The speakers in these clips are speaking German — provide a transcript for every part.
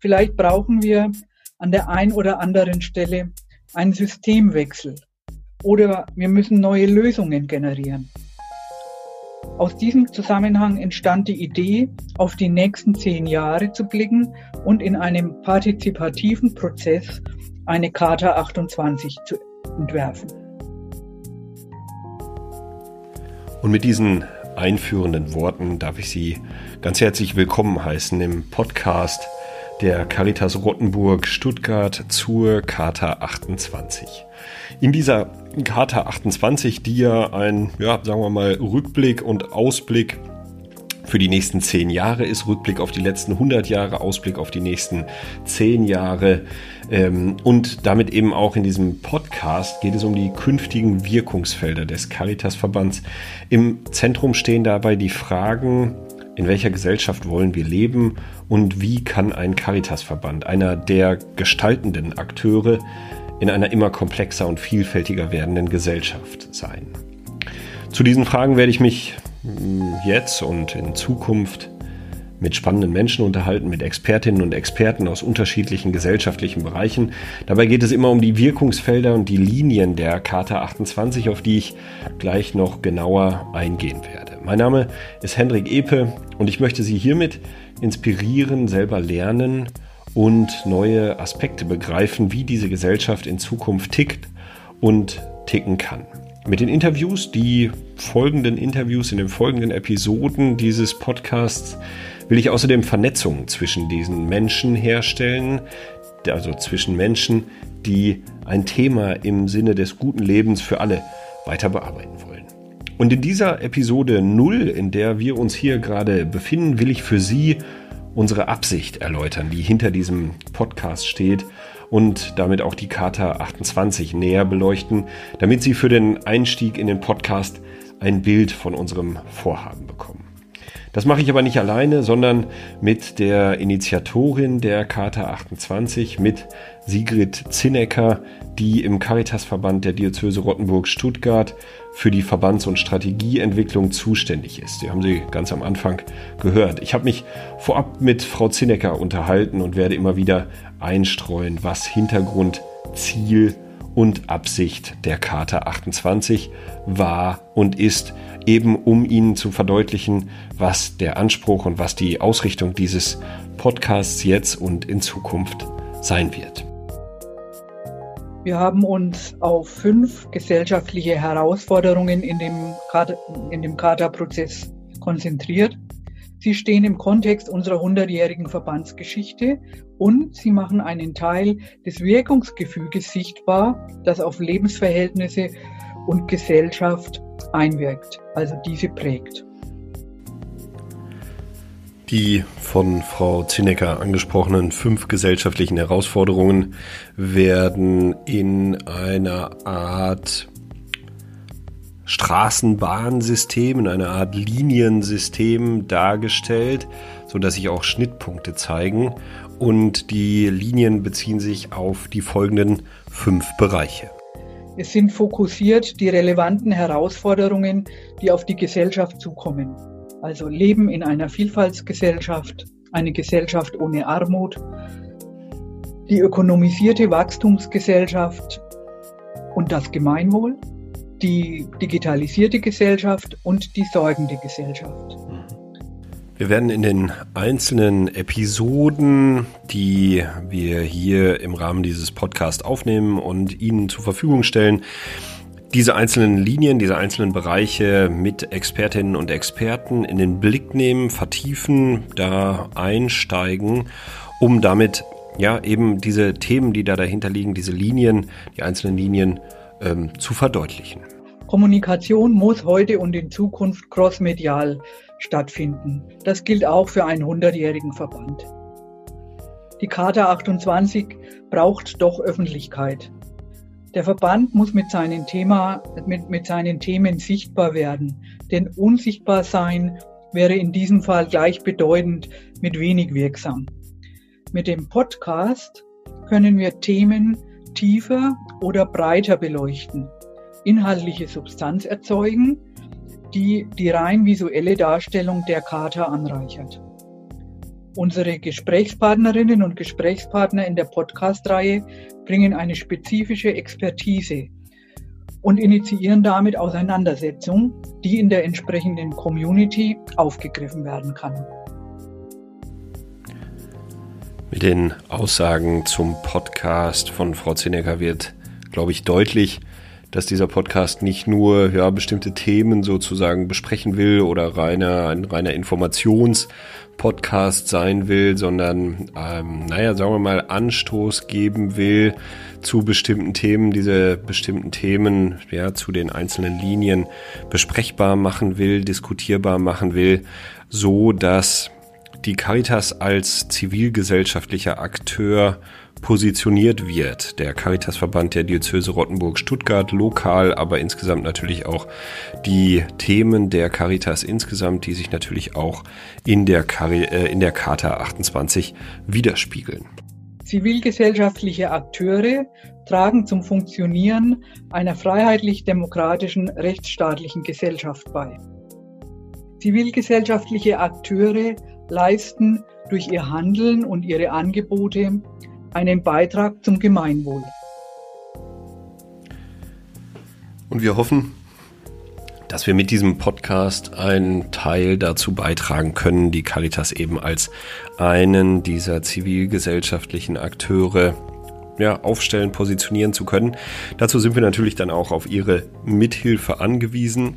Vielleicht brauchen wir an der einen oder anderen Stelle einen Systemwechsel oder wir müssen neue Lösungen generieren. Aus diesem Zusammenhang entstand die Idee, auf die nächsten zehn Jahre zu blicken und in einem partizipativen Prozess eine Charta 28 zu entwerfen. Und mit diesen einführenden Worten darf ich Sie ganz herzlich willkommen heißen im Podcast der Caritas Rottenburg Stuttgart zur Charta 28. In dieser Charta 28, die ja ein, ja, sagen wir mal, Rückblick und Ausblick für die nächsten zehn Jahre ist, Rückblick auf die letzten 100 Jahre, Ausblick auf die nächsten zehn Jahre. Ähm, und damit eben auch in diesem Podcast geht es um die künftigen Wirkungsfelder des Caritas-Verbands. Im Zentrum stehen dabei die Fragen, in welcher Gesellschaft wollen wir leben und wie kann ein Caritasverband, einer der gestaltenden Akteure, in einer immer komplexer und vielfältiger werdenden Gesellschaft sein. Zu diesen Fragen werde ich mich hm, jetzt und in Zukunft mit spannenden Menschen unterhalten, mit Expertinnen und Experten aus unterschiedlichen gesellschaftlichen Bereichen. Dabei geht es immer um die Wirkungsfelder und die Linien der Charta 28, auf die ich gleich noch genauer eingehen werde. Mein Name ist Hendrik Epe und ich möchte Sie hiermit inspirieren, selber lernen und neue Aspekte begreifen, wie diese Gesellschaft in Zukunft tickt und ticken kann. Mit den Interviews, die folgenden Interviews in den folgenden Episoden dieses Podcasts will ich außerdem Vernetzungen zwischen diesen Menschen herstellen, also zwischen Menschen, die ein Thema im Sinne des guten Lebens für alle weiter bearbeiten wollen. Und in dieser Episode 0, in der wir uns hier gerade befinden, will ich für Sie unsere Absicht erläutern, die hinter diesem Podcast steht und damit auch die Charta 28 näher beleuchten, damit Sie für den Einstieg in den Podcast ein Bild von unserem Vorhaben bekommen. Das mache ich aber nicht alleine, sondern mit der Initiatorin der Charta 28, mit Sigrid Zinnecker, die im Caritasverband der Diözese Rottenburg-Stuttgart für die Verbands- und Strategieentwicklung zuständig ist. Die haben Sie ganz am Anfang gehört. Ich habe mich vorab mit Frau Zinnecker unterhalten und werde immer wieder einstreuen, was Hintergrund, Ziel und Absicht der Charta 28 war und ist eben um Ihnen zu verdeutlichen, was der Anspruch und was die Ausrichtung dieses Podcasts jetzt und in Zukunft sein wird. Wir haben uns auf fünf gesellschaftliche Herausforderungen in dem, Charta-Prozess konzentriert. Sie stehen im Kontext unserer 100-jährigen Verbandsgeschichte und sie machen einen Teil des Wirkungsgefüges sichtbar, das auf Lebensverhältnisse und Gesellschaft einwirkt, also diese prägt. Die von Frau Zinecker angesprochenen fünf gesellschaftlichen Herausforderungen werden in einer Art Straßenbahnsystem, in einer Art Liniensystem dargestellt, so dass sich auch Schnittpunkte zeigen und die Linien beziehen sich auf die folgenden fünf Bereiche. Es sind fokussiert die relevanten Herausforderungen, die auf die Gesellschaft zukommen. Also Leben in einer Vielfaltsgesellschaft, eine Gesellschaft ohne Armut, die ökonomisierte Wachstumsgesellschaft und das Gemeinwohl, die digitalisierte Gesellschaft und die sorgende Gesellschaft. Wir werden in den einzelnen Episoden, die wir hier im Rahmen dieses Podcasts aufnehmen und Ihnen zur Verfügung stellen, diese einzelnen Linien, diese einzelnen Bereiche mit Expertinnen und Experten in den Blick nehmen, vertiefen, da einsteigen, um damit ja eben diese Themen, die da dahinter liegen, diese Linien, die einzelnen Linien ähm, zu verdeutlichen. Kommunikation muss heute und in Zukunft crossmedial stattfinden. Das gilt auch für einen 100-jährigen Verband. Die Charta 28 braucht doch Öffentlichkeit. Der Verband muss mit seinen, Thema, mit, mit seinen Themen sichtbar werden, denn unsichtbar sein wäre in diesem Fall gleichbedeutend mit wenig wirksam. Mit dem Podcast können wir Themen tiefer oder breiter beleuchten, inhaltliche Substanz erzeugen die die rein visuelle Darstellung der Charta anreichert. Unsere Gesprächspartnerinnen und Gesprächspartner in der Podcast-Reihe bringen eine spezifische Expertise und initiieren damit Auseinandersetzung, die in der entsprechenden Community aufgegriffen werden kann. Mit den Aussagen zum Podcast von Frau Zinecker wird, glaube ich, deutlich, dass dieser Podcast nicht nur ja, bestimmte Themen sozusagen besprechen will oder reiner, ein reiner Informationspodcast sein will, sondern, ähm, naja, sagen wir mal, Anstoß geben will zu bestimmten Themen, diese bestimmten Themen ja, zu den einzelnen Linien besprechbar machen will, diskutierbar machen will, so dass die Caritas als zivilgesellschaftlicher Akteur positioniert wird. Der Caritasverband der Diözese Rottenburg-Stuttgart lokal, aber insgesamt natürlich auch die Themen der Caritas insgesamt, die sich natürlich auch in der, Cari äh, in der Charta 28 widerspiegeln. Zivilgesellschaftliche Akteure tragen zum Funktionieren einer freiheitlich-demokratischen rechtsstaatlichen Gesellschaft bei. Zivilgesellschaftliche Akteure leisten durch ihr Handeln und ihre Angebote einen Beitrag zum Gemeinwohl. Und wir hoffen, dass wir mit diesem Podcast einen Teil dazu beitragen können, die Caritas eben als einen dieser zivilgesellschaftlichen Akteure ja, aufstellen, positionieren zu können. Dazu sind wir natürlich dann auch auf Ihre Mithilfe angewiesen.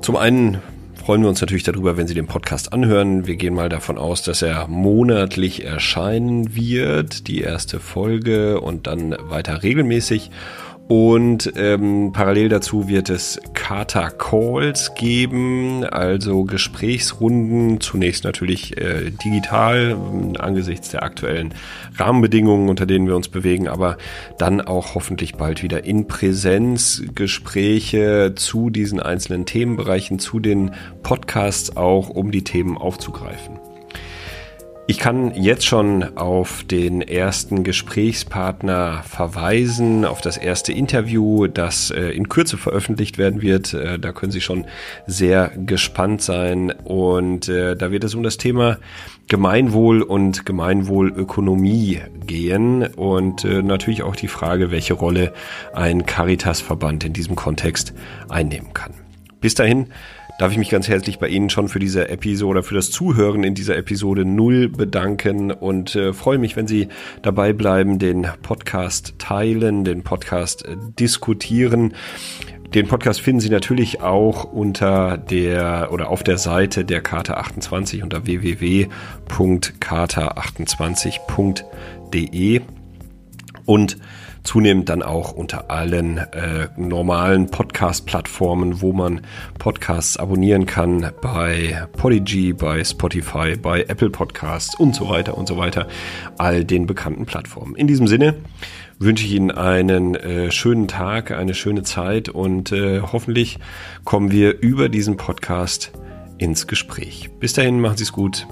Zum einen freuen wir uns natürlich darüber, wenn Sie den Podcast anhören. Wir gehen mal davon aus, dass er monatlich erscheinen wird, die erste Folge und dann weiter regelmäßig. Und ähm, parallel dazu wird es Kata Calls geben, also Gesprächsrunden, zunächst natürlich äh, digital äh, angesichts der aktuellen Rahmenbedingungen, unter denen wir uns bewegen, aber dann auch hoffentlich bald wieder in Präsenz Gespräche zu diesen einzelnen Themenbereichen, zu den Podcasts auch, um die Themen aufzugreifen. Ich kann jetzt schon auf den ersten Gesprächspartner verweisen, auf das erste Interview, das äh, in Kürze veröffentlicht werden wird. Äh, da können Sie schon sehr gespannt sein. Und äh, da wird es um das Thema Gemeinwohl und Gemeinwohlökonomie gehen und natürlich auch die Frage, welche Rolle ein Caritas-Verband in diesem Kontext einnehmen kann. Bis dahin darf ich mich ganz herzlich bei Ihnen schon für diese Episode, für das Zuhören in dieser Episode null bedanken und äh, freue mich, wenn Sie dabei bleiben, den Podcast teilen, den Podcast äh, diskutieren. Den Podcast finden Sie natürlich auch unter der oder auf der Seite der Karte 28 unter www.karte28.de und zunehmend dann auch unter allen äh, normalen Podcast-Plattformen, wo man Podcasts abonnieren kann, bei Podigy, bei Spotify, bei Apple Podcasts und so weiter und so weiter, all den bekannten Plattformen. In diesem Sinne wünsche ich Ihnen einen äh, schönen Tag, eine schöne Zeit und äh, hoffentlich kommen wir über diesen Podcast ins Gespräch. Bis dahin, machen Sie es gut.